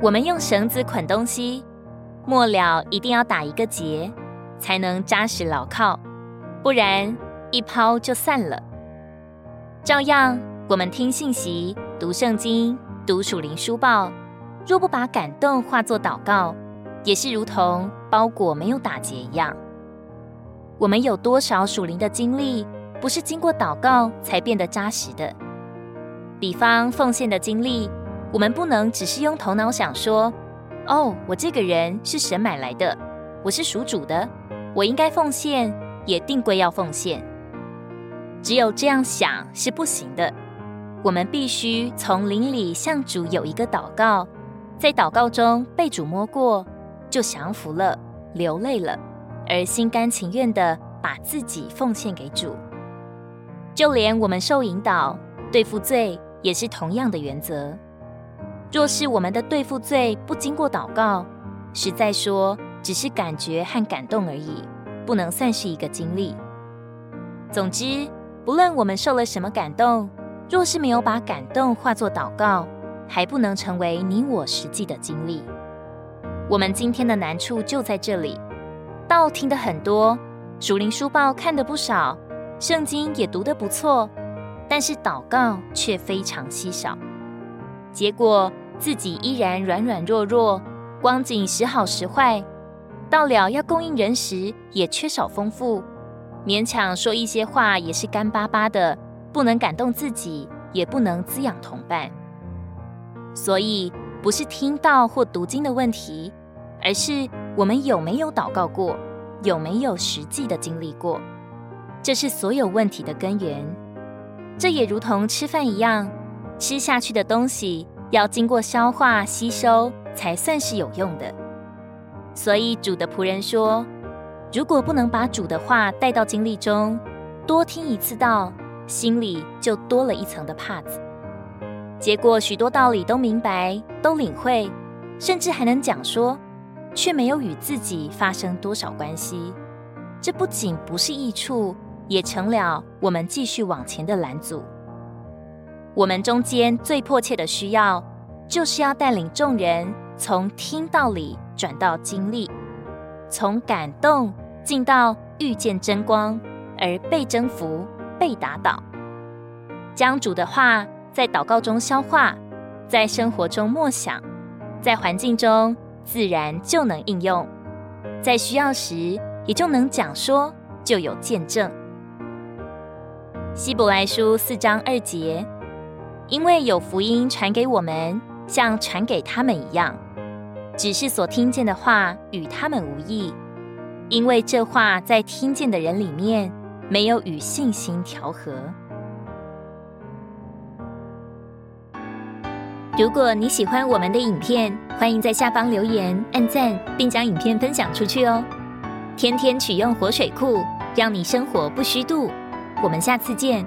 我们用绳子捆东西，末了一定要打一个结，才能扎实牢靠，不然一抛就散了。照样，我们听信息、读圣经、读属灵书报，若不把感动化作祷告，也是如同包裹没有打结一样。我们有多少属灵的经历，不是经过祷告才变得扎实的？比方奉献的经历。我们不能只是用头脑想说：“哦，我这个人是神买来的，我是属主的，我应该奉献，也定规要奉献。”只有这样想是不行的。我们必须从灵里向主有一个祷告，在祷告中被主摸过，就降服了，流泪了，而心甘情愿地把自己奉献给主。就连我们受引导对付罪，也是同样的原则。若是我们的对付罪不经过祷告，实在说只是感觉和感动而已，不能算是一个经历。总之，不论我们受了什么感动，若是没有把感动化作祷告，还不能成为你我实际的经历。我们今天的难处就在这里：道听得很多，属灵书报看得不少，圣经也读得不错，但是祷告却非常稀少。结果自己依然软软弱弱，光景时好时坏，到了要供应人时也缺少丰富，勉强说一些话也是干巴巴的，不能感动自己，也不能滋养同伴。所以不是听到或读经的问题，而是我们有没有祷告过，有没有实际的经历过，这是所有问题的根源。这也如同吃饭一样。吃下去的东西要经过消化吸收，才算是有用的。所以主的仆人说，如果不能把主的话带到经历中，多听一次道，心里就多了一层的帕子。结果许多道理都明白，都领会，甚至还能讲说，却没有与自己发生多少关系。这不仅不是益处，也成了我们继续往前的拦阻。我们中间最迫切的需要，就是要带领众人从听道里转到经历，从感动进到遇见真光，而被征服、被打倒，将主的话在祷告中消化，在生活中默想，在环境中自然就能应用，在需要时也就能讲说，就有见证。希伯来书四章二节。因为有福音传给我们，像传给他们一样，只是所听见的话与他们无异，因为这话在听见的人里面没有与信心调和。如果你喜欢我们的影片，欢迎在下方留言、按赞，并将影片分享出去哦。天天取用活水库，让你生活不虚度。我们下次见。